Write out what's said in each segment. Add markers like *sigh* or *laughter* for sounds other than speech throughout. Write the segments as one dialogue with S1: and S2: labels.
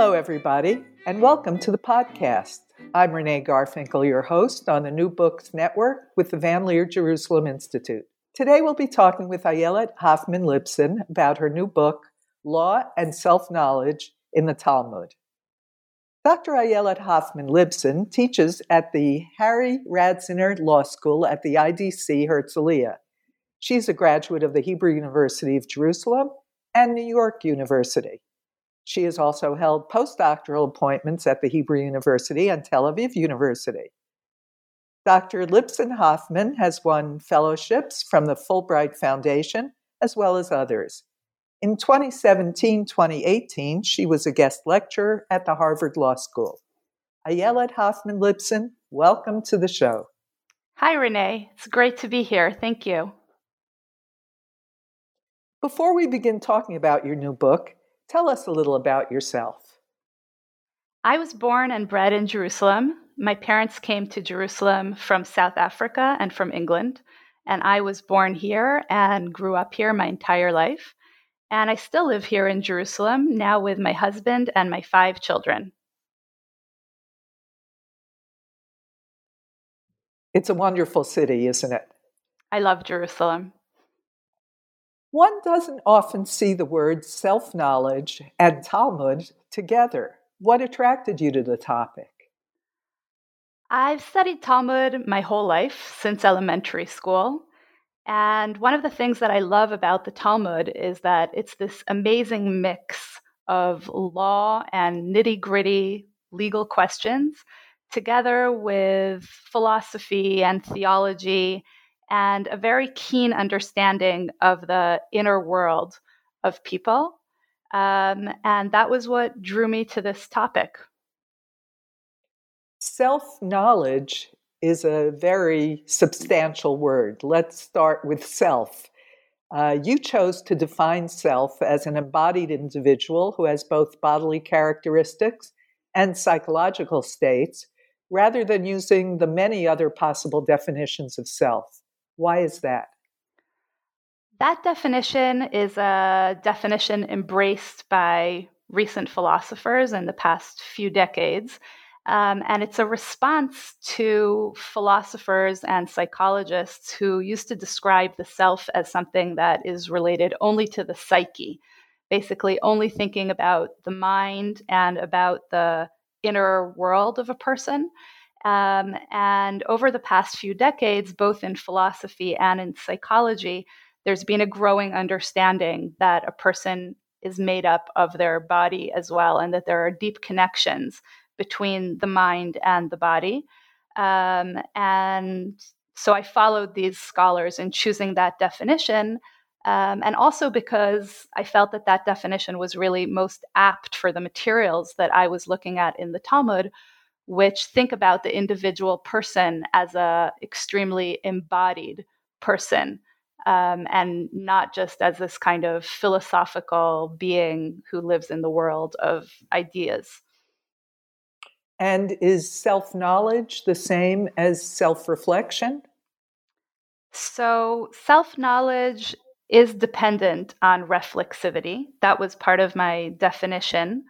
S1: Hello, everybody, and welcome to the podcast. I'm Renee Garfinkel, your host on the New Books Network with the Van Leer Jerusalem Institute. Today, we'll be talking with Ayelet Hoffmann Libson about her new book, Law and Self Knowledge in the Talmud. Dr. Ayelet Hoffmann Libson teaches at the Harry Radzyner Law School at the IDC Herzliya. She's a graduate of the Hebrew University of Jerusalem and New York University. She has also held postdoctoral appointments at the Hebrew University and Tel Aviv University. Dr. Libson Hoffmann has won fellowships from the Fulbright Foundation as well as others. In 2017 2018, she was a guest lecturer at the Harvard Law School. Ayelet Hoffmann Libson, welcome to the show.
S2: Hi, Renee. It's great to be here. Thank you.
S1: Before we begin talking about your new book, tell us a little about yourself.
S2: I was born and bred in Jerusalem. My parents came to Jerusalem from South Africa and from England, and I was born here and grew up here my entire life. And I still live here in Jerusalem, now with my husband and my five children.
S1: It's a wonderful city, isn't it?
S2: I love Jerusalem.
S1: One doesn't often see the words self knowledge and Talmud together. What attracted you to the topic?
S2: I've studied Talmud my whole life since elementary school. And one of the things that I love about the Talmud is that it's this amazing mix of law and nitty gritty legal questions together with philosophy and theology and a very keen understanding of the inner world of people. Um, and that was what drew me to this topic.
S1: Self knowledge is a very substantial word. Let's start with self. Uh, you chose to define self as an embodied individual who has both bodily characteristics and psychological states, rather than using the many other possible definitions of self. Why is that?
S2: That definition is a definition embraced by recent philosophers in the past few decades. Um, and it's a response to philosophers and psychologists who used to describe the self as something that is related only to the psyche, basically, only thinking about the mind and about the inner world of a person. Um, and over the past few decades, both in philosophy and in psychology, there's been a growing understanding that a person is made up of their body as well, and that there are deep connections between the mind and the body. Um, and so I followed these scholars in choosing that definition. Um, and also because I felt that that definition was really most apt for the materials that I was looking at in the Talmud, which think about the individual person as a extremely embodied person um, and not just as this kind of philosophical being who lives in the world of ideas.
S1: And is self knowledge the same as self reflection?
S2: So, self knowledge is dependent on reflexivity. That was part of my definition.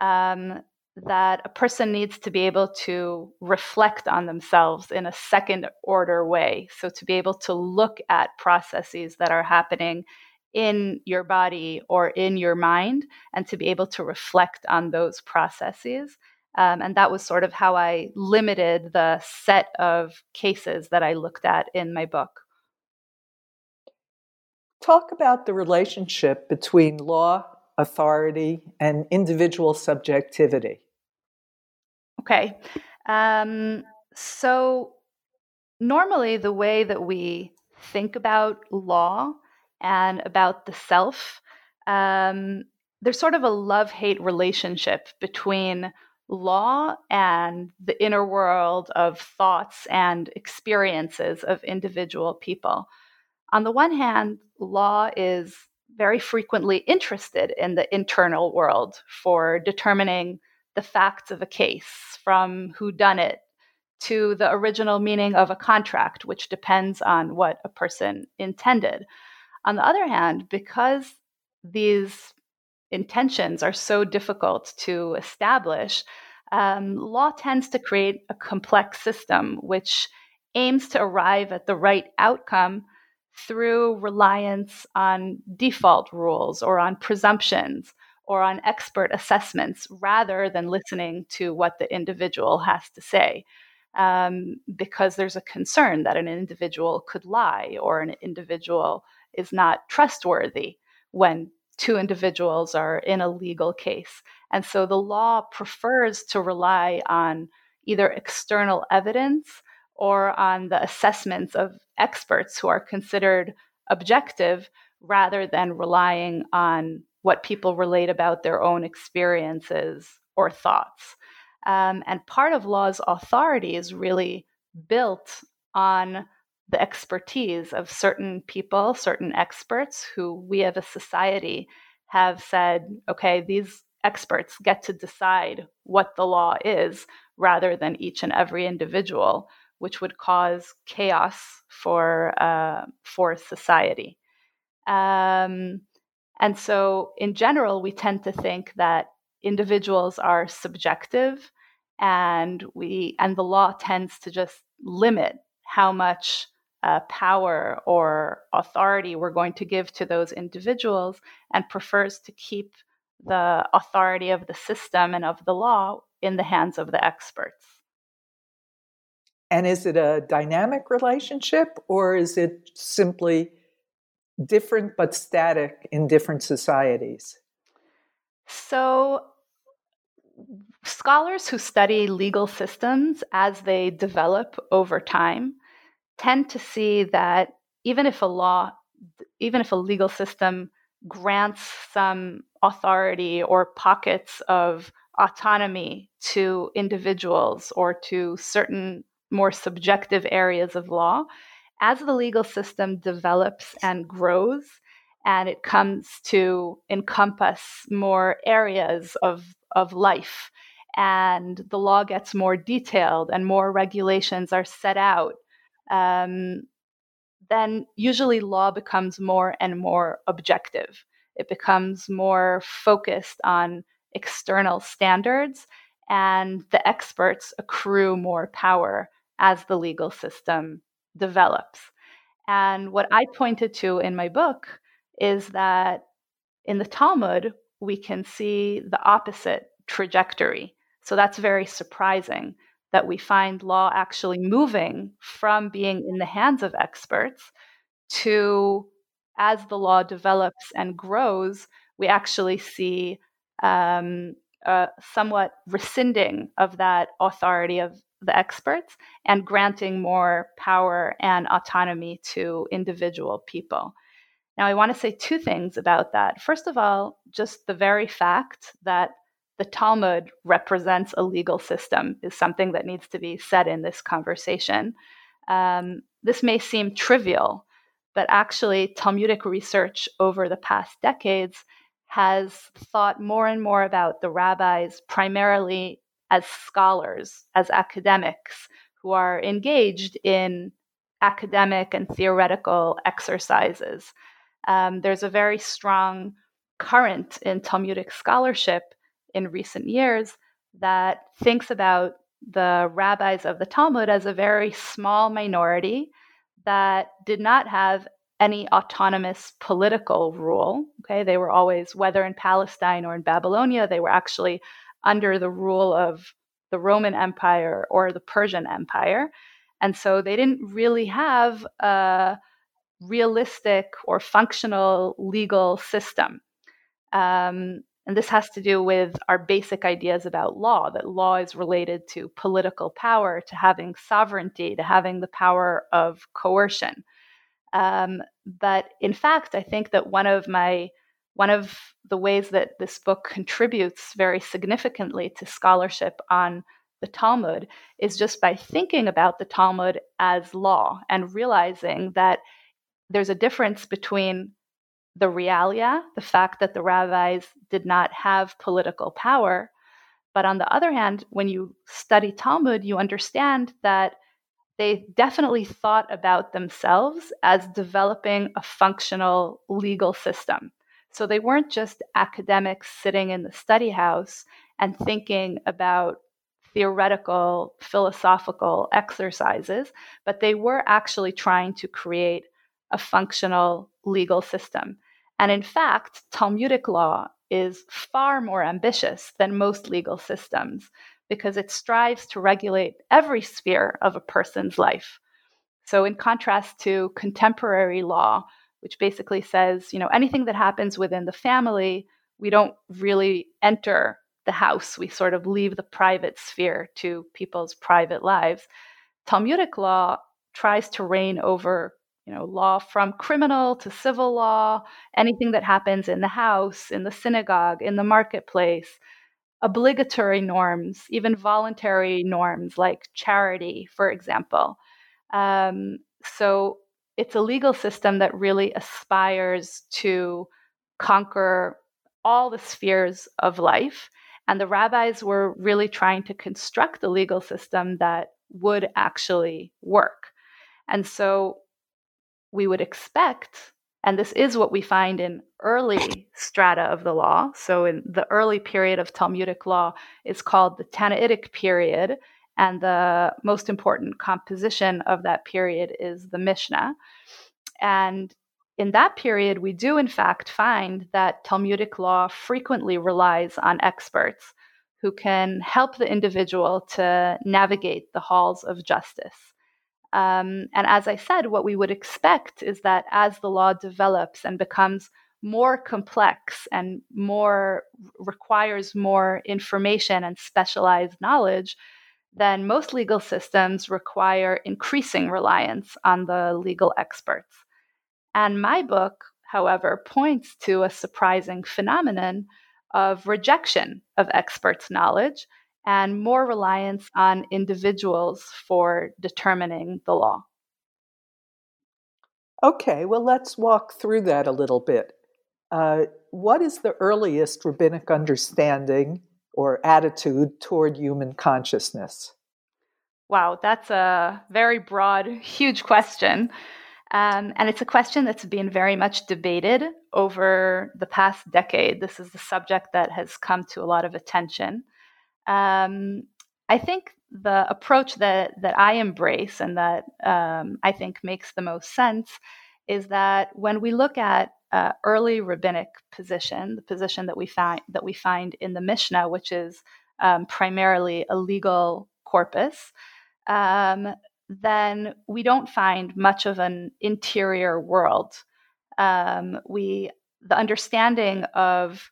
S2: Um, that a person needs to be able to reflect on themselves in a second order way. So, to be able to look at processes that are happening in your body or in your mind and to be able to reflect on those processes um, and that was sort of how I limited the set of cases that I looked at in my book.
S1: Talk about the relationship between law, authority, and individual subjectivity.
S2: Okay. Um, so, normally, the way that we think about law and about the self, um, there's sort of a love hate relationship between law and the inner world of thoughts and experiences of individual people. On the one hand, law is very frequently interested in the internal world for determining the facts of a case, from who done it to the original meaning of a contract, which depends on what a person intended. On the other hand, because these intentions are so difficult to establish, um, law tends to create a complex system which aims to arrive at the right outcome through reliance on default rules or on presumptions or on expert assessments rather than listening to what the individual has to say. Um, because there's a concern that an individual could lie or an individual is not trustworthy when two individuals are in a legal case. And so the law prefers to rely on either external evidence or on the assessments of experts who are considered objective rather than relying on what people relate about their own experiences or thoughts. Um, and part of law's authority is really built on the expertise of certain people, certain experts who we as a society have said, okay, these experts get to decide what the law is rather than each and every individual, which would cause chaos for uh, for society. Um, and so, in general, we tend to think that individuals are subjective, and we and the law tends to just limit how much uh, power or authority we're going to give to those individuals and prefers to keep the authority of the system and of the law in the hands of the experts.
S1: And is it a dynamic relationship or is it simply different but static in different societies?
S2: So, scholars who study legal systems as they develop over time tend to see that even if a law, even if a legal system grants some authority or pockets of autonomy to individuals or to certain more subjective areas of law, as the legal system develops and grows and it comes to encompass more areas of, of life and the law gets more detailed and more regulations are set out um, then usually law becomes more and more objective. It becomes more focused on external standards, and the experts accrue more power as the legal system develops. And what I pointed to in my book is that in the Talmud, we can see the opposite trajectory. So that's very surprising that we find law actually moving from being in the hands of experts to as the law develops and grows, we actually see um, a somewhat rescinding of that authority of the experts and granting more power and autonomy to individual people. Now, I want to say two things about that. First of all, just the very fact that the Talmud represents a legal system is something that needs to be said in this conversation. Um, this may seem trivial, but actually, Talmudic research over the past decades has thought more and more about the rabbis primarily as scholars, as academics who are engaged in academic and theoretical exercises. Um, there's a very strong current in Talmudic scholarship in recent years that thinks about the rabbis of the Talmud as a very small minority that did not have any autonomous political rule. Okay, they were always, whether in Palestine or in Babylonia, they were actually under the rule of the Roman Empire or the Persian Empire. And so they didn't really have a realistic or functional legal system. Um, and this has to do with our basic ideas about law that law is related to political power, to having sovereignty, to having the power of coercion. Um, but in fact, I think that one of my one of the ways that this book contributes very significantly to scholarship on the Talmud is just by thinking about the Talmud as law and realizing that there's a difference between the realia, the fact that the rabbis did not have political power. But on the other hand, when you study Talmud, you understand that they definitely thought about themselves as developing a functional legal system. So they weren't just academics sitting in the study house and thinking about theoretical, philosophical exercises, but they were actually trying to create a functional legal system. And in fact, Talmudic law is far more ambitious than most legal systems because it strives to regulate every sphere of a person's life. So, in contrast to contemporary law, which basically says, you know, anything that happens within the family, we don't really enter the house. We sort of leave the private sphere to people's private lives. Talmudic law tries to reign over you know law from criminal to civil law anything that happens in the house in the synagogue in the marketplace obligatory norms even voluntary norms like charity for example um, so it's a legal system that really aspires to conquer all the spheres of life and the rabbis were really trying to construct a legal system that would actually work. And so we would expect, and this is what we find in early strata of the law. So in the early period of Talmudic law is called the Tannaitic period. And the most important composition of that period is the Mishnah. And in that period, we do in fact find that Talmudic law frequently relies on experts who can help the individual to navigate the halls of justice. Um, and as I said, what we would expect is that as the law develops and becomes more complex and more requires more information and specialized knowledge, then most legal systems require increasing reliance on the legal experts. And my book, however, points to a surprising phenomenon of rejection of experts' knowledge and more reliance on individuals for determining the law.
S1: Okay, well, let's walk through that a little bit. Uh, what is the earliest rabbinic understanding or attitude toward human consciousness?
S2: Wow, that's a very broad, huge question. Um, and it's a question that's been very much debated over the past decade. This is the subject that has come to a lot of attention. Um, I think the approach that, that I embrace and that um, I think makes the most sense is that when we look at uh, early rabbinic position, the position that we find that we find in the Mishnah, which is um, primarily a legal corpus, um, then we don't find much of an interior world. Um, we the understanding of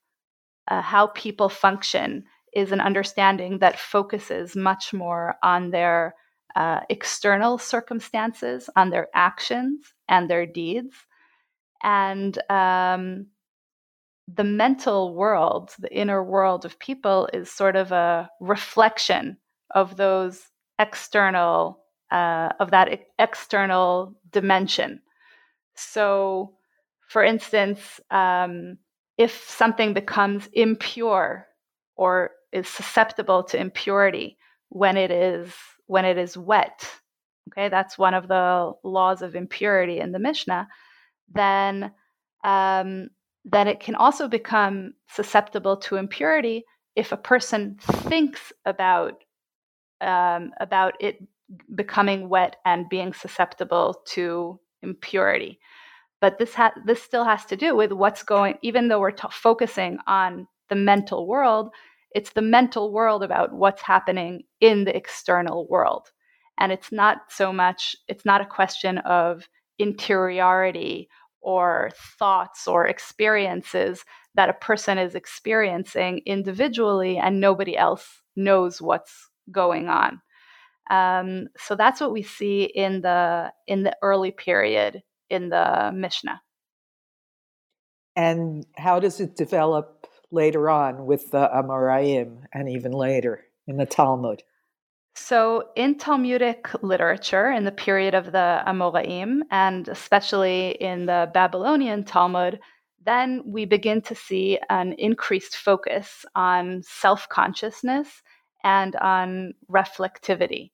S2: uh, how people function is an understanding that focuses much more on their uh, external circumstances, on their actions and their deeds, and um, the mental world, the inner world of people, is sort of a reflection of those external uh, of that external dimension. So, for instance, um, if something becomes impure or is susceptible to impurity when it is when it is wet, okay, that's one of the laws of impurity in the Mishnah. Then, um, then it can also become susceptible to impurity if a person thinks about um, about it becoming wet and being susceptible to impurity. But this ha- this still has to do with what's going. Even though we're t- focusing on the mental world, it's the mental world about what's happening in the external world, and it's not so much. It's not a question of interiority or thoughts or experiences that a person is experiencing individually, and nobody else knows what's going on. Um, so that's what we see in the in the early period in the Mishnah.
S1: And how does it develop later on with the Amoraim and even later in the Talmud?
S2: So, in Talmudic literature, in the period of the Amoraim, and especially in the Babylonian Talmud, then we begin to see an increased focus on self consciousness and on reflectivity.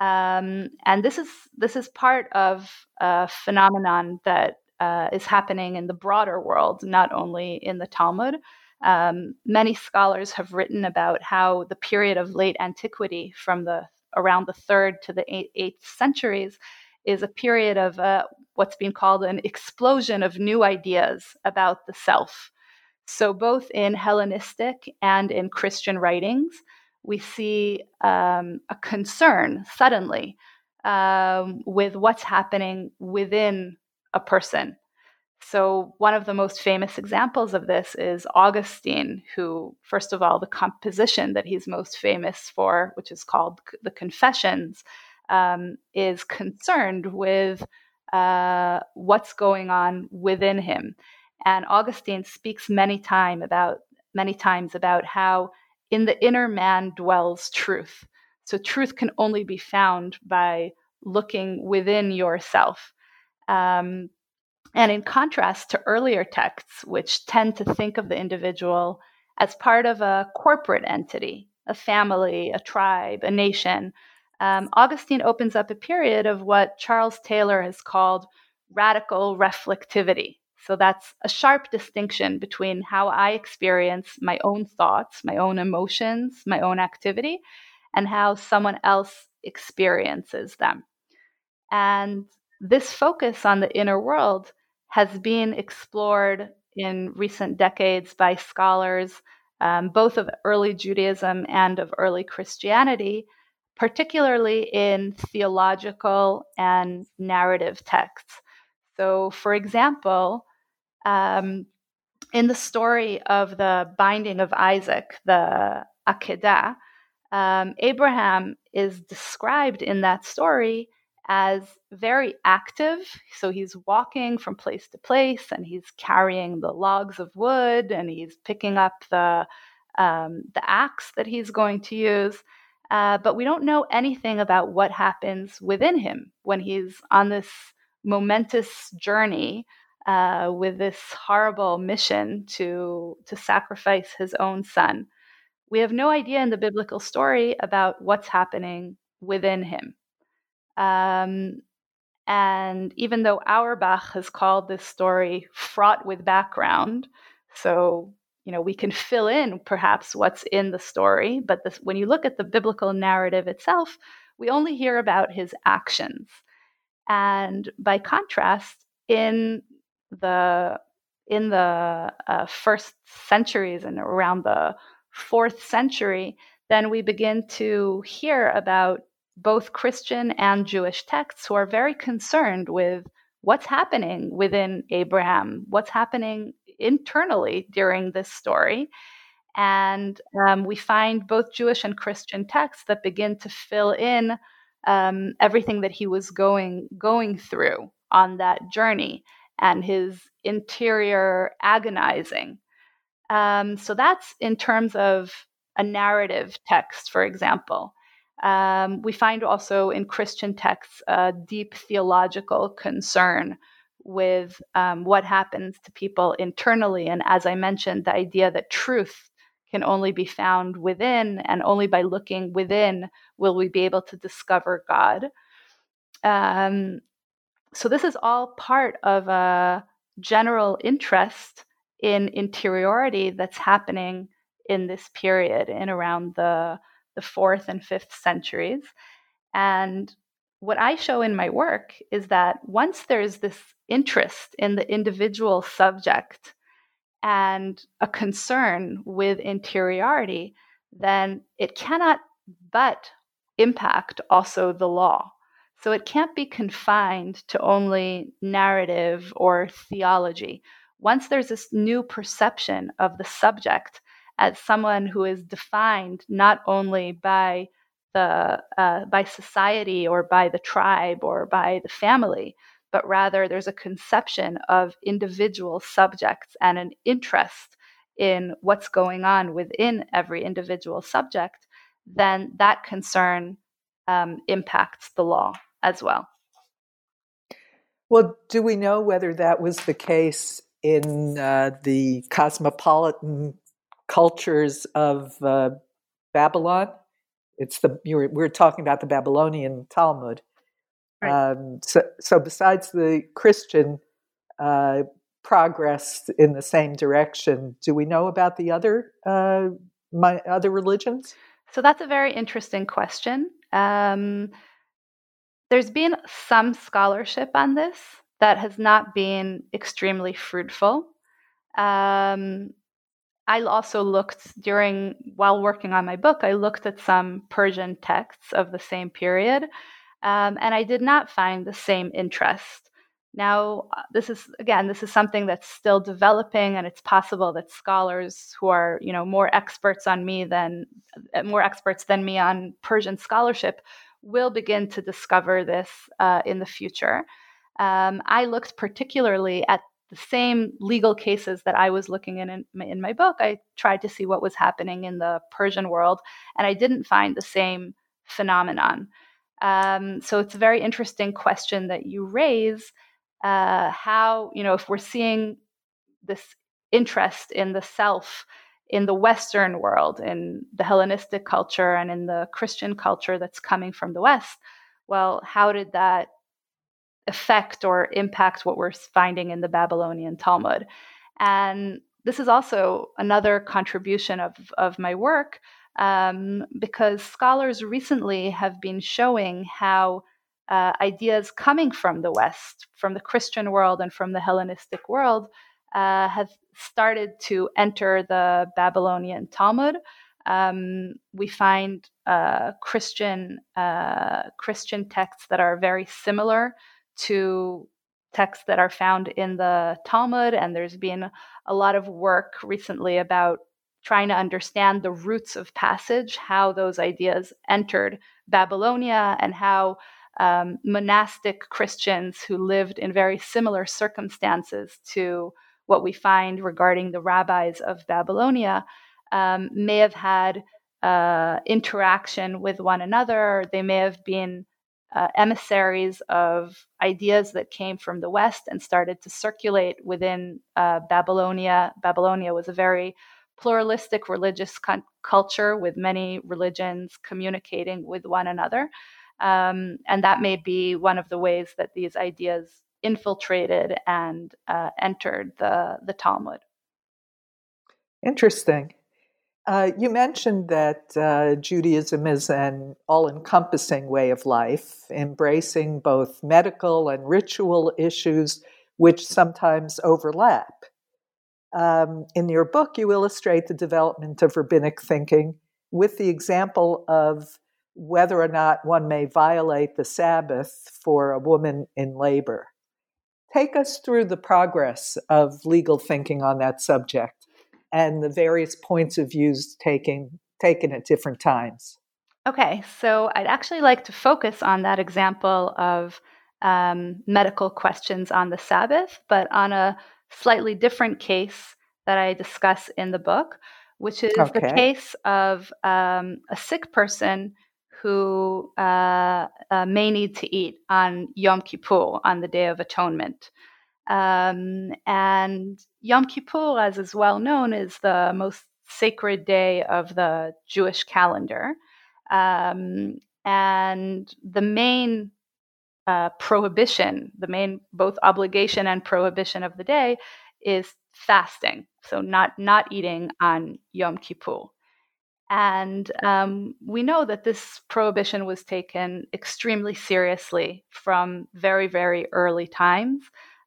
S2: Um, and this is this is part of a phenomenon that uh, is happening in the broader world, not only in the Talmud. Um, many scholars have written about how the period of late antiquity, from the around the third to the eighth, centuries, is a period of uh, what's being called an explosion of new ideas about the self. So, both in Hellenistic and in Christian writings, we see um, a concern suddenly um, with what's happening within a person. So, one of the most famous examples of this is Augustine, who, first of all, the composition that he's most famous for, which is called the Confessions, um, is concerned with uh, what's going on within him. And Augustine speaks many time about many times about how in the inner man dwells truth. So truth can only be found by looking within yourself. Um, and in contrast to earlier texts, which tend to think of the individual as part of a corporate entity, a family, a tribe, a nation, um, Augustine opens up a period of what Charles Taylor has called radical reflectivity. So that's a sharp distinction between how I experience my own thoughts, my own emotions, my own activity, and how someone else experiences them. And this focus on the inner world has been explored in recent decades by scholars, um, both of early Judaism and of early Christianity, particularly in theological and narrative texts. So, for example, um, in the story of the binding of Isaac, the Akedah, um, Abraham is described in that story as very active. So he's walking from place to place and he's carrying the logs of wood and he's picking up the, um, the axe that he's going to use. Uh, but we don't know anything about what happens within him when he's on this momentous journey uh, with this horrible mission to to sacrifice his own son. We have no idea in the biblical story about what's happening within him. Um, and even though Auerbach has called this story fraught with background, so you know we can fill in perhaps what's in the story, but this, when you look at the biblical narrative itself, we only hear about his actions. And by contrast, in the in the uh, first centuries and around the fourth century, then we begin to hear about both Christian and Jewish texts who are very concerned with what's happening within Abraham, what's happening internally during this story. And um, we find both Jewish and Christian texts that begin to fill in um, everything that he was going going through on that journey and his interior agonizing. Um, so that's in terms of a narrative text, for example. Um, we find also in Christian texts a deep theological concern with um, what happens to people internally. And as I mentioned, the idea that truth can only be found within, and only by looking within will we be able to discover God. Um, so this is all part of a general interest in interiority that's happening in this period in around the the fourth and fifth centuries and what i show in my work is that once there's this interest in the individual subject and a concern with interiority then it cannot but impact also the law so it can't be confined to only narrative or theology. Once there's this new perception of the subject as someone who is defined not only by the uh, by society or by the tribe or by the family, but rather there's a conception of individual subjects and an interest in what's going on within every individual subject, then that concern um, impacts the law as well.
S1: Well, do we know whether that was the case in uh, the cosmopolitan cultures of uh, Babylon? It's the you were, we are talking about the Babylonian Talmud. Right. Um, so, so besides the Christian uh, progressed in the same direction. Do we know about the other uh, my other religions?
S2: So that's a very interesting question. Um, there's been some scholarship on this that has not been extremely fruitful. Um, I also looked during while working on my book. I looked at some Persian texts of the same period, um, and I did not find the same interest. Now, uh, this is again, this is something that's still developing, and it's possible that scholars who are, you know, more experts on me than uh, more experts than me on Persian scholarship will begin to discover this uh, in the future. Um, I looked particularly at the same legal cases that I was looking in, in my, in my book. I tried to see what was happening in the Persian world, and I didn't find the same phenomenon. Um, so it's a very interesting question that you raise. Uh, how you know if we're seeing this interest in the self in the Western world, in the Hellenistic culture, and in the Christian culture that's coming from the West. Well, how did that affect or impact what we're finding in the Babylonian Talmud? And this is also another contribution of, of my work um, because scholars recently have been showing how uh, ideas coming from the West, from the Christian world, and from the Hellenistic world uh, have started to enter the Babylonian Talmud. Um, we find uh, Christian uh, Christian texts that are very similar to texts that are found in the Talmud, and there's been a lot of work recently about trying to understand the roots of passage, how those ideas entered Babylonia, and how um, monastic Christians who lived in very similar circumstances to what we find regarding the rabbis of Babylonia um, may have had uh, interaction with one another. They may have been uh, emissaries of ideas that came from the West and started to circulate within uh, Babylonia. Babylonia was a very pluralistic religious con- culture with many religions communicating with one another. Um, and that may be one of the ways that these ideas infiltrated and uh, entered the, the Talmud.
S1: Interesting. Uh, you mentioned that uh, Judaism is an all encompassing way of life, embracing both medical and ritual issues, which sometimes overlap. Um, in your book, you illustrate the development of rabbinic thinking with the example of whether or not one may violate the Sabbath for a woman in labor. Take us through the progress of legal thinking on that subject and the various points of views taken taken at different times.
S2: Okay, so I'd actually like to focus on that example of um, medical questions on the Sabbath, but on a slightly different case that I discuss in the book, which is okay. the case of um, a sick person who uh, uh, may need to eat on Yom Kippur, on the Day of Atonement. Um, and Yom Kippur, as is well known, is the most sacred day of the Jewish calendar. Um, and the main uh, prohibition, the main both obligation and prohibition of the day is fasting. So not not eating on Yom Kippur. And um, we know that this prohibition was taken extremely seriously from very, very early times.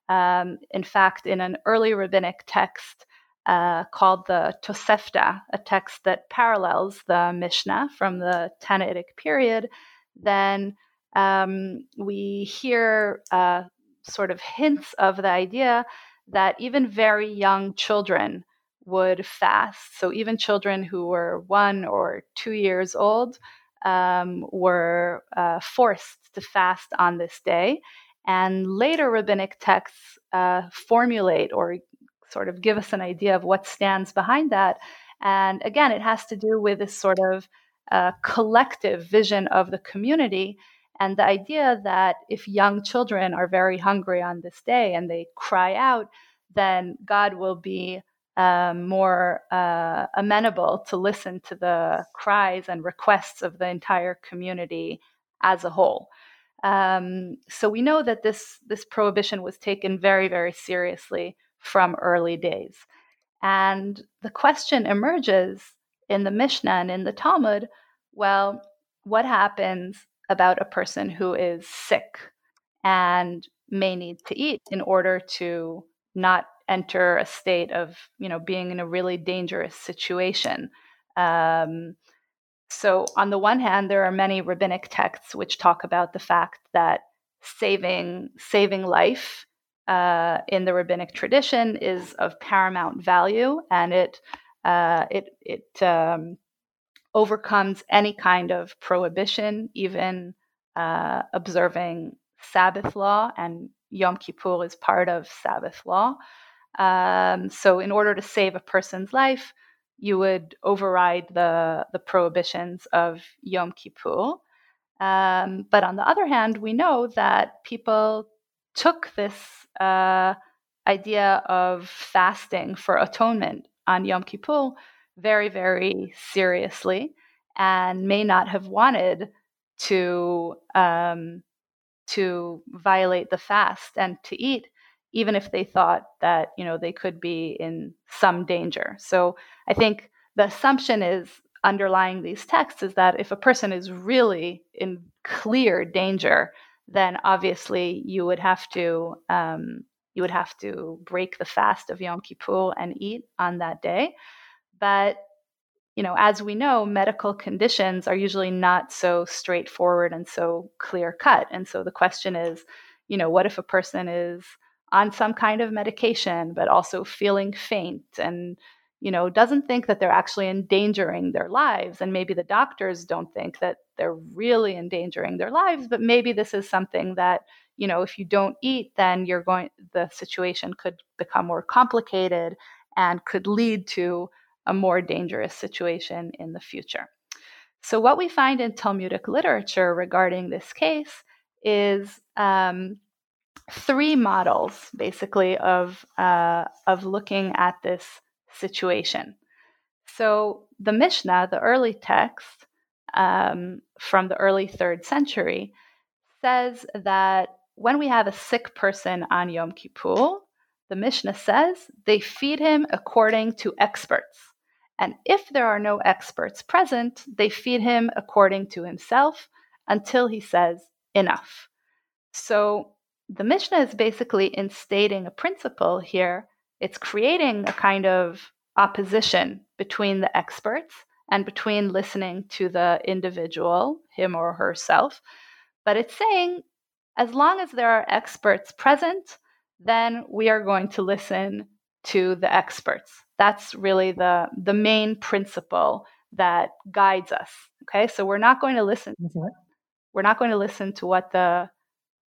S2: Um, in fact, in an early rabbinic text uh, called the Tosefta, a text that parallels the Mishnah from the Tannaitic period, then um, we hear uh, sort of hints of the idea that even very young children would fast. So even children who were one or two years old um, were uh, forced to fast on this day. And later rabbinic texts uh, formulate or sort of give us an idea of what stands behind that. And again, it has to do with this sort of uh, collective vision of the community and the idea that if young children are very hungry on this day and they cry out, then God will be um, more uh, amenable to listen to the cries and requests of the entire community as a whole. Um, so we know that this this prohibition was taken very very seriously from early days, and the question emerges in the Mishnah and in the Talmud. Well, what happens about a person who is sick and may need to eat in order to not enter a state of you know being in a really dangerous situation um, so on the one hand there are many rabbinic texts which talk about the fact that saving saving life uh, in the rabbinic tradition is of paramount value and it uh, it it um, overcomes any kind of prohibition even uh, observing Sabbath law, and Yom Kippur is part of Sabbath law. Um, so, in order to save a person's life, you would override the, the prohibitions of Yom Kippur. Um, but on the other hand, we know that people took this uh, idea of fasting for atonement on Yom Kippur very, very seriously and may not have wanted to um, to violate the fast and to eat even if they thought that you know they could be in some danger so i think the assumption is underlying these texts is that if a person is really in clear danger then obviously you would have to um, you would have to break the fast of yom kippur and eat on that day but you know, as we know, medical conditions are usually not so straightforward and so clear cut. And so the question is, you know, what if a person is on some kind of medication, but also feeling faint and, you know, doesn't think that they're actually endangering their lives? And maybe the doctors don't think that they're really endangering their lives, but maybe this is something that, you know, if you don't eat, then you're going, the situation could become more complicated and could lead to a more dangerous situation in the future. So, what we find in Talmudic literature regarding this case is um, three models, basically, of, uh, of looking at this situation. So, the Mishnah, the early text um, from the early third century, says that when we have a sick person on Yom Kippur, the Mishnah says they feed him according to experts. And if there are no experts present, they feed him according to himself until he says enough. So the Mishnah is basically instating a principle here. It's creating a kind of opposition between the experts and between listening to the individual, him or herself. But it's saying as long as there are experts present, then we are going to listen to the experts. That's really the the main principle that guides us. Okay, so we're not going to listen. Mm-hmm. We're not going to listen to what the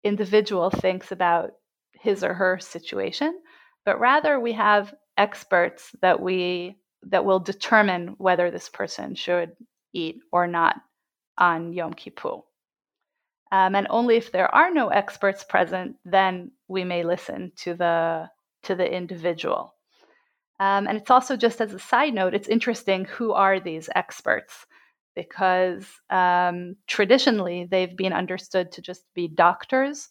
S2: individual thinks about his or her situation, but rather we have experts that we that will determine whether this person should eat or not on Yom Kippur. Um, and only if there are no experts present, then we may listen to the to the individual. Um, and it's also just as a side note, it's interesting who are these experts because um, traditionally they've been understood to just be doctors.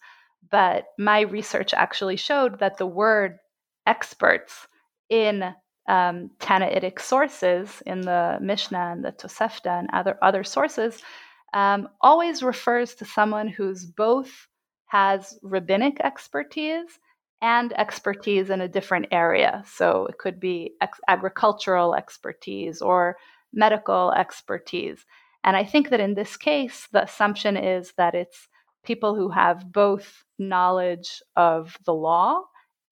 S2: But my research actually showed that the word experts in um, Tannaitic sources, in the Mishnah and the Tosefta and other, other sources, um, always refers to someone who's both has rabbinic expertise and expertise in a different area. So it could be ex- agricultural expertise or medical expertise. And I think that in this case, the assumption is that it's people who have both knowledge of the law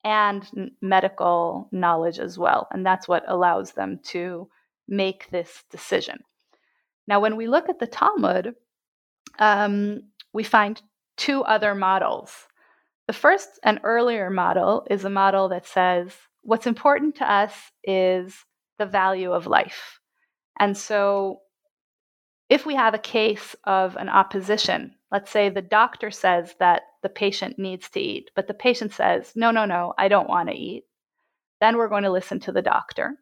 S2: and n- medical knowledge as well. And that's what allows them to make this decision. Now, when we look at the Talmud, um, we find two other models the first and earlier model is a model that says what's important to us is the value of life. And so if we have a case of an opposition, let's say the doctor says that the patient needs to eat, but the patient says, no, no, no, I don't want to eat, then we're going to listen to the doctor.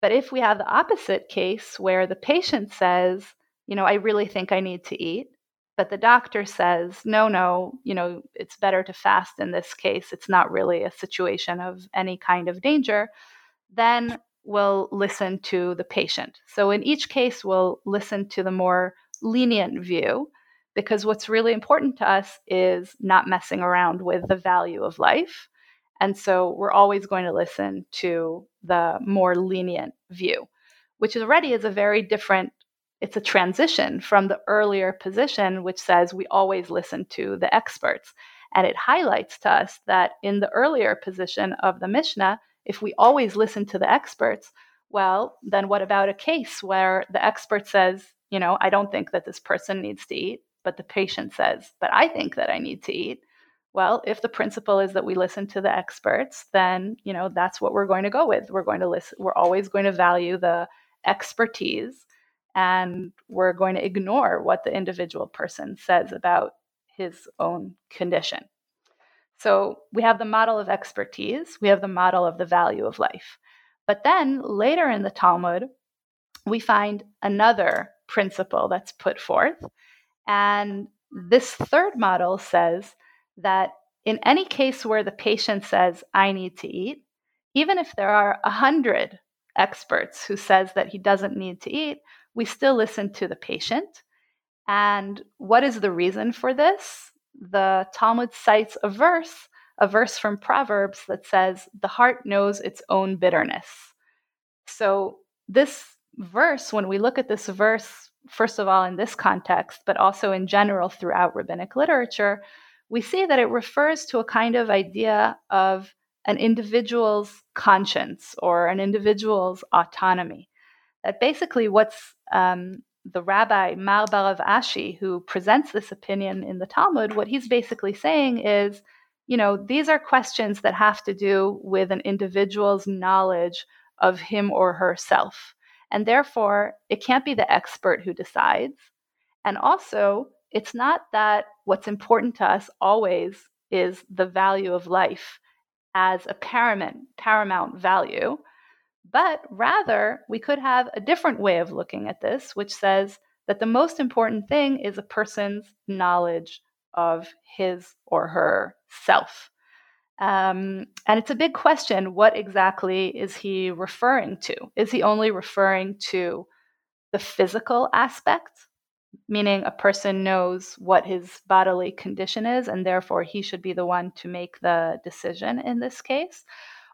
S2: But if we have the opposite case where the patient says, you know, I really think I need to eat, but the doctor says, no, no, you know, it's better to fast in this case. It's not really a situation of any kind of danger. Then we'll listen to the patient. So in each case, we'll listen to the more lenient view because what's really important to us is not messing around with the value of life. And so we're always going to listen to the more lenient view, which already is a very different it's a transition from the earlier position, which says we always listen to the experts. And it highlights to us that in the earlier position of the Mishnah, if we always listen to the experts, well, then what about a case where the expert says, you know, I don't think that this person needs to eat, but the patient says, but I think that I need to eat. Well, if the principle is that we listen to the experts, then, you know, that's what we're going to go with. We're going to listen, we're always going to value the expertise and we're going to ignore what the individual person says about his own condition. So we have the model of expertise, we have the model of the value of life. But then later in the Talmud, we find another principle that's put forth. And this third model says that in any case where the patient says, I need to eat, even if there are a hundred experts who says that he doesn't need to eat, we still listen to the patient. And what is the reason for this? The Talmud cites a verse, a verse from Proverbs that says, The heart knows its own bitterness. So, this verse, when we look at this verse, first of all, in this context, but also in general throughout rabbinic literature, we see that it refers to a kind of idea of an individual's conscience or an individual's autonomy that basically what's um, the rabbi Mar bar Rav Ashi, who presents this opinion in the Talmud, what he's basically saying is, you know, these are questions that have to do with an individual's knowledge of him or herself. And therefore, it can't be the expert who decides. And also, it's not that what's important to us always is the value of life as a paramount, paramount value, but rather, we could have a different way of looking at this, which says that the most important thing is a person's knowledge of his or her self. Um, and it's a big question what exactly is he referring to? Is he only referring to the physical aspect, meaning a person knows what his bodily condition is, and therefore he should be the one to make the decision in this case?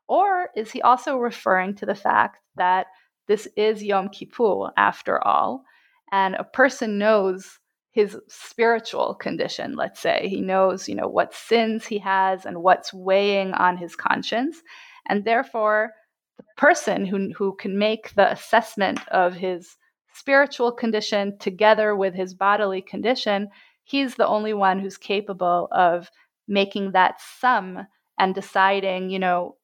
S2: Or is he also referring to the fact that this is Yom Kippur after all, and a person knows his spiritual condition, let's say. He knows, you know, what sins he has and what's weighing on his conscience. And therefore, the person who, who can make the assessment of his spiritual condition together with his bodily condition, he's the only one who's capable of making that sum and deciding, you know,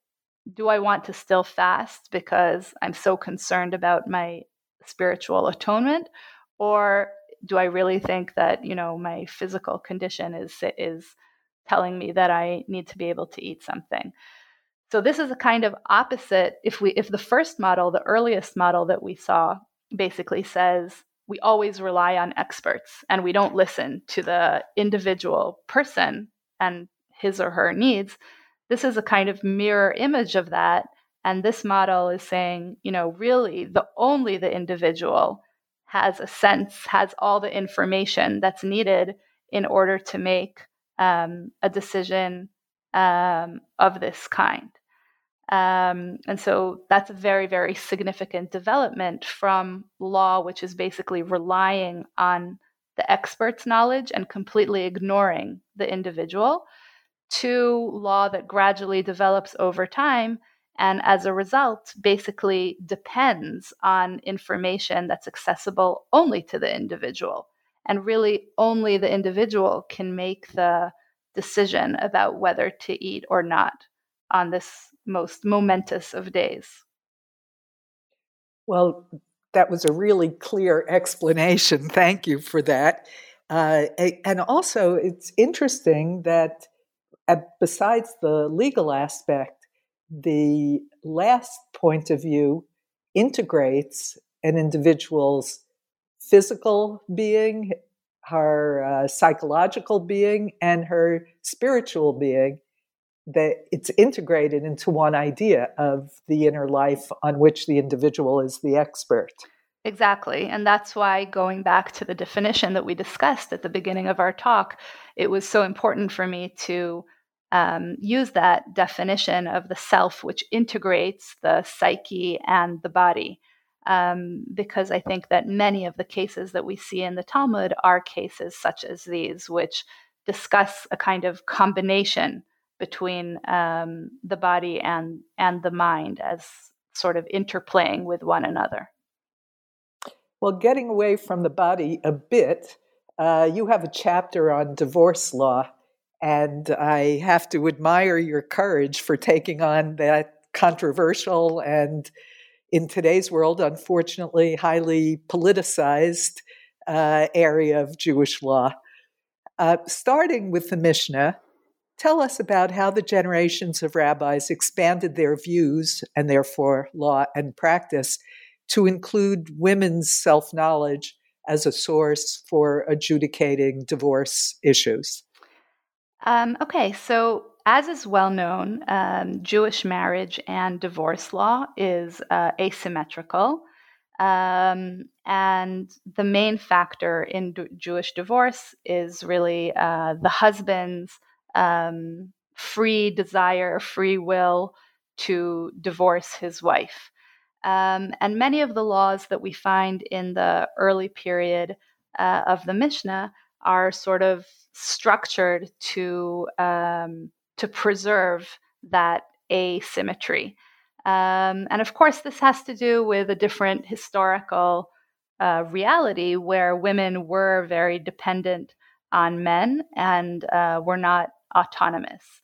S2: do I want to still fast because I'm so concerned about my spiritual atonement? Or do I really think that, you know, my physical condition is is telling me that I need to be able to eat something? So this is a kind of opposite if we if the first model, the earliest model that we saw basically says we always rely on experts and we don't listen to the individual person and his or her needs this is a kind of mirror image of that. And this model is saying, you know, really the only the individual has a sense, has all the information that's needed in order to make um, a decision um, of this kind. Um, and so that's a very, very significant development from law, which is basically relying on the expert's knowledge and completely ignoring the individual to law that gradually develops over time and as a result basically depends on information that's accessible only to the individual and really only the individual can make the decision about whether to eat or not on this most momentous of days.
S1: Well that was a really clear explanation. Thank you for that. Uh, and also it's interesting that besides the legal aspect, the last point of view integrates an individual's physical being, her uh, psychological being and her spiritual being that it's integrated into one idea of the inner life on which the individual is the expert.
S2: Exactly. And that's why going back to the definition that we discussed at the beginning of our talk, it was so important for me to um, use that definition of the self, which integrates the psyche and the body. Um, because I think that many of the cases that we see in the Talmud are cases such as these, which discuss a kind of combination between um, the body and and the mind as sort of interplaying with one another.
S1: Well, getting away from the body a bit, uh, you have a chapter on divorce law, and I have to admire your courage for taking on that controversial and, in today's world, unfortunately, highly politicized uh, area of Jewish law. Uh, starting with the Mishnah, tell us about how the generations of rabbis expanded their views and therefore law and practice to include women's self knowledge as a source for adjudicating divorce issues?
S2: Um, okay, so as is well known, um, Jewish marriage and divorce law is uh, asymmetrical. Um, and the main factor in d- Jewish divorce is really uh, the husband's um, free desire, free will to divorce his wife. Um, and many of the laws that we find in the early period uh, of the Mishnah are sort of structured to um, to preserve that asymmetry. Um, and of course, this has to do with a different historical uh, reality where women were very dependent on men and uh, were not autonomous.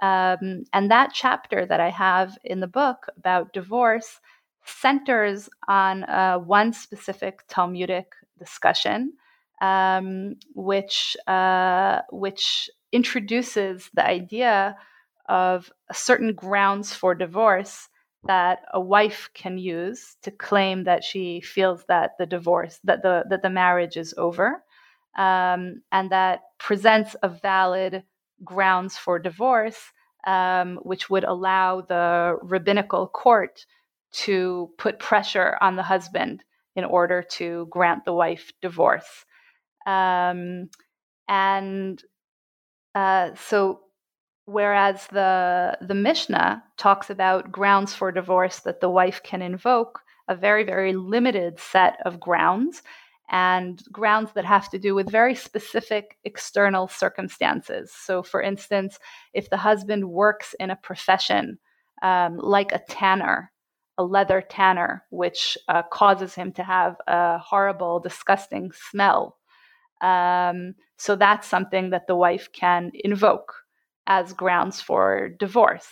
S2: Um, and that chapter that I have in the book about divorce centers on uh, one specific Talmudic discussion, um, which uh, which introduces the idea of certain grounds for divorce that a wife can use to claim that she feels that the divorce that the that the marriage is over, um, and that presents a valid grounds for divorce, um, which would allow the rabbinical court to put pressure on the husband in order to grant the wife divorce. Um, and uh, so, whereas the the Mishnah talks about grounds for divorce that the wife can invoke, a very very limited set of grounds, and grounds that have to do with very specific external circumstances. So, for instance, if the husband works in a profession um, like a tanner a leather tanner, which uh, causes him to have a horrible, disgusting smell. Um, so that's something that the wife can invoke as grounds for divorce.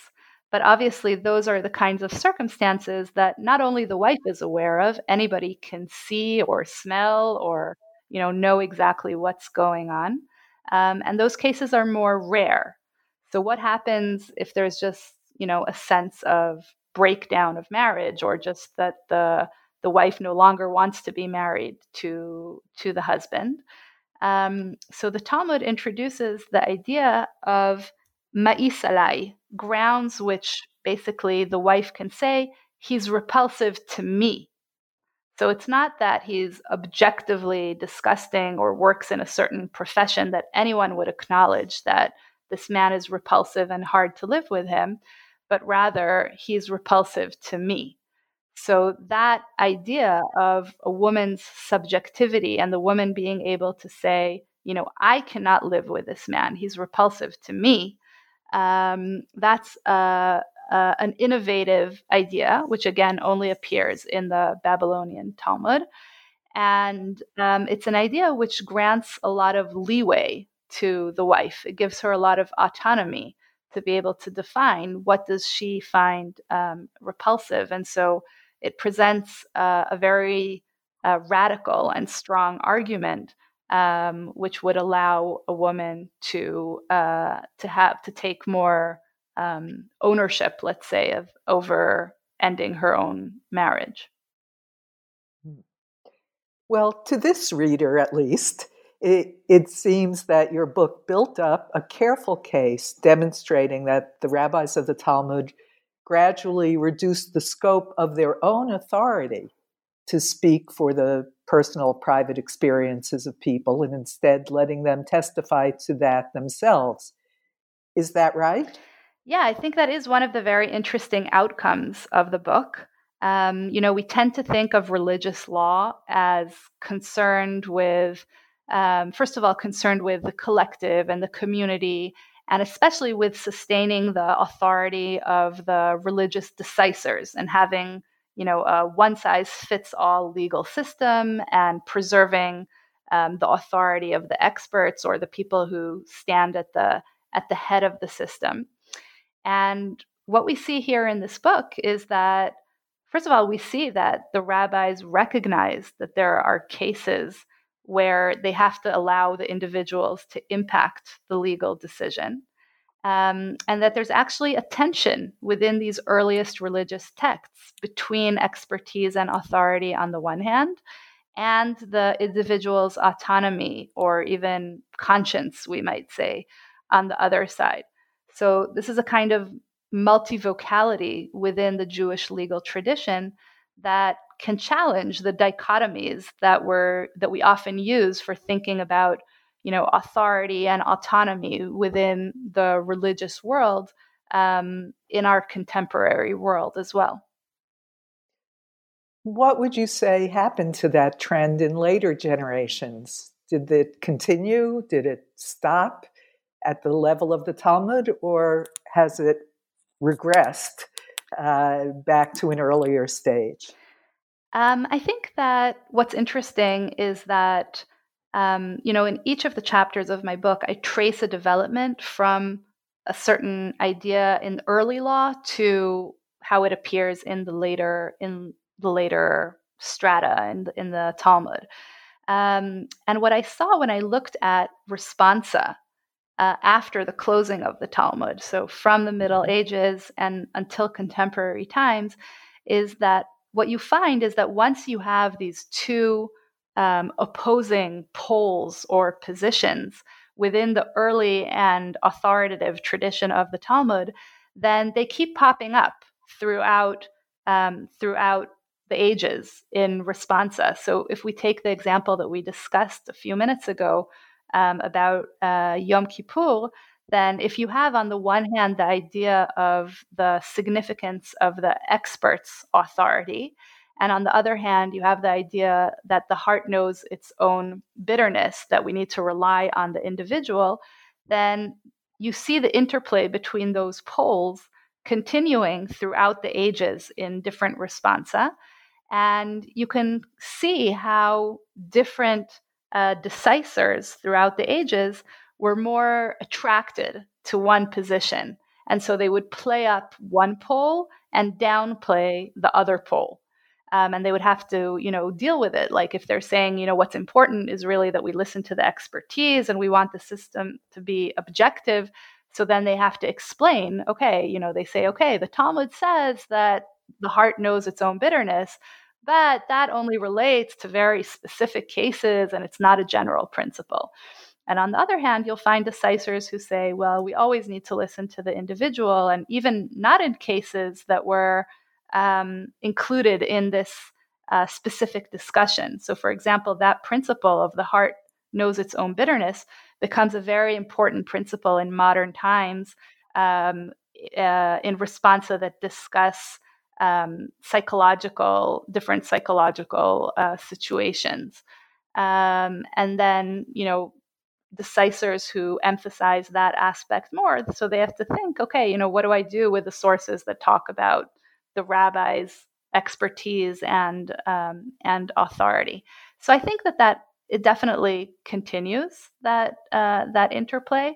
S2: But obviously, those are the kinds of circumstances that not only the wife is aware of, anybody can see or smell or you know know exactly what's going on. Um, and those cases are more rare. So what happens if there's just you know a sense of breakdown of marriage or just that the the wife no longer wants to be married to to the husband. Um, so the Talmud introduces the idea of ma'is alai, grounds which basically the wife can say, he's repulsive to me. So it's not that he's objectively disgusting or works in a certain profession that anyone would acknowledge that this man is repulsive and hard to live with him but rather he's repulsive to me. So that idea of a woman's subjectivity and the woman being able to say, you know, I cannot live with this man. He's repulsive to me. Um, that's uh, uh, an innovative idea, which again only appears in the Babylonian Talmud. And um, it's an idea which grants a lot of leeway to the wife. It gives her a lot of autonomy to be able to define what does she find um, repulsive and so it presents uh, a very uh, radical and strong argument um, which would allow a woman to uh, to have to take more um, ownership let's say of over ending her own marriage.
S1: Well to this reader at least it, it seems that your book built up a careful case demonstrating that the rabbis of the Talmud gradually reduced the scope of their own authority to speak for the personal, private experiences of people and instead letting them testify to that themselves. Is that right?
S2: Yeah, I think that is one of the very interesting outcomes of the book. Um, you know, we tend to think of religious law as concerned with, um, first of all, concerned with the collective and the community, and especially with sustaining the authority of the religious decisors and having, you know, a one size fits all legal system and preserving um, the authority of the experts or the people who stand at the at the head of the system. And what we see here in this book is that, first of all, we see that the rabbis recognize that there are cases where they have to allow the individuals to impact the legal decision. Um, and that there's actually a tension within these earliest religious texts between expertise and authority on the one hand, and the individual's autonomy or even conscience, we might say, on the other side. So this is a kind of multivocality within the Jewish legal tradition that can challenge the dichotomies that were that we often use for thinking about you know authority and autonomy within the religious world um, in our contemporary world as well.
S1: What would you say happened to that trend in later generations? Did it continue? Did it stop? at the level of the Talmud, or has it regressed uh, back to an earlier stage?
S2: Um, I think that what's interesting is that, um, you know, in each of the chapters of my book, I trace a development from a certain idea in early law to how it appears in the later in the later strata in the, in the Talmud. Um, and what I saw when I looked at responsa, uh, after the closing of the Talmud, so from the Middle Ages and until contemporary times, is that what you find is that once you have these two um, opposing poles or positions within the early and authoritative tradition of the Talmud, then they keep popping up throughout um, throughout the ages in responsa. So if we take the example that we discussed a few minutes ago um, about uh, Yom Kippur, then if you have on the one hand the idea of the significance of the expert's authority, and on the other hand, you have the idea that the heart knows its own bitterness, that we need to rely on the individual, then you see the interplay between those poles continuing throughout the ages in different responsa. And you can see how different uh, decisors throughout the ages were more attracted to one position. And so they would play up one pole and downplay the other pole. Um, and they would have to, you know, deal with it. Like if they're saying, you know, what's important is really that we listen to the expertise and we want the system to be objective. So then they have to explain, okay, you know, they say, okay, the Talmud says that the heart knows its own bitterness, but that only relates to very specific cases and it's not a general principle. And on the other hand, you'll find decisors who say, well, we always need to listen to the individual, and even not in cases that were um, included in this uh, specific discussion. So, for example, that principle of the heart knows its own bitterness becomes a very important principle in modern times um, uh, in that discuss um, psychological, different psychological uh, situations. Um, and then, you know, decisors who emphasize that aspect more. So they have to think, okay, you know, what do I do with the sources that talk about the rabbi's expertise and um, and authority? So I think that that it definitely continues that uh, that interplay,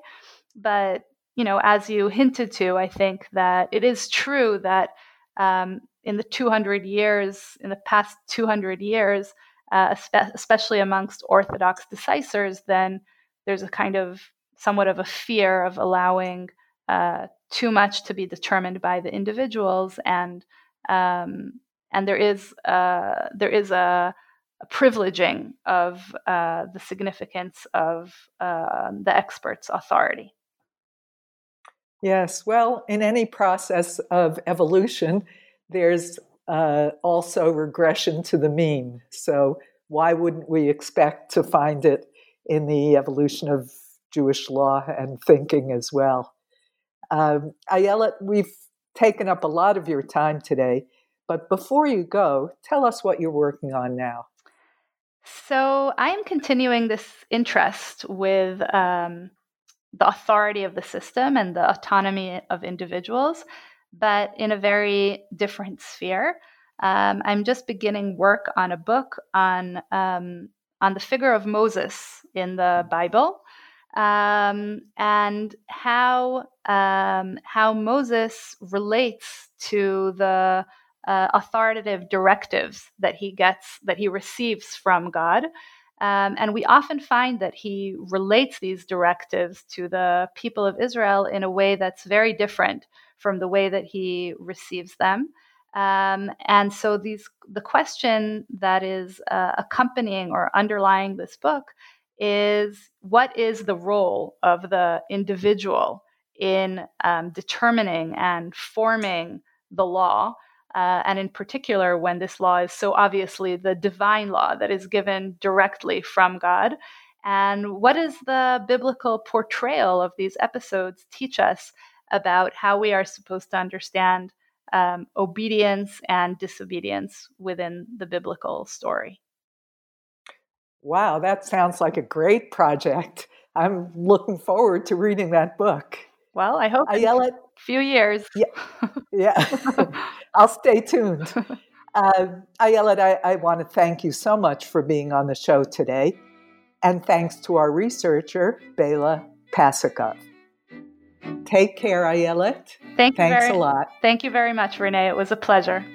S2: but you know, as you hinted to, I think that it is true that um, in the 200 years, in the past 200 years, uh, especially amongst Orthodox decisors, then there's a kind of somewhat of a fear of allowing uh, too much to be determined by the individuals, and um, and there is uh, there is a privileging of uh, the significance of uh, the expert's authority.
S1: Yes, well, in any process of evolution, there's uh, also regression to the mean. So, why wouldn't we expect to find it in the evolution of Jewish law and thinking as well? Um, Ayelet, we've taken up a lot of your time today, but before you go, tell us what you're working on now.
S2: So, I am continuing this interest with um, the authority of the system and the autonomy of individuals, but in a very different sphere. Um, I'm just beginning work on a book on um, on the figure of Moses in the Bible um, and how um, how Moses relates to the uh, authoritative directives that he gets that he receives from God. Um, and we often find that he relates these directives to the people of Israel in a way that's very different from the way that he receives them. Um, and so these the question that is uh, accompanying or underlying this book is what is the role of the individual in um, determining and forming the law uh, and in particular when this law is so obviously the divine law that is given directly from God. And what does the biblical portrayal of these episodes teach us about how we are supposed to understand um, obedience and disobedience within the biblical story?
S1: Wow, that sounds like a great project. I'm looking forward to reading that book.
S2: Well, I hope
S1: Ayelet,
S2: in a few years.
S1: Yeah, yeah. *laughs* I'll stay tuned. *laughs* Uh, Ayelet, I, I want to thank you so much for being on the show today. And thanks to our researcher, Bela Pasikov. Take care, Ayelet.
S2: Thank
S1: Thanks
S2: very,
S1: a lot.
S2: Thank you very much, Renee. It was a pleasure.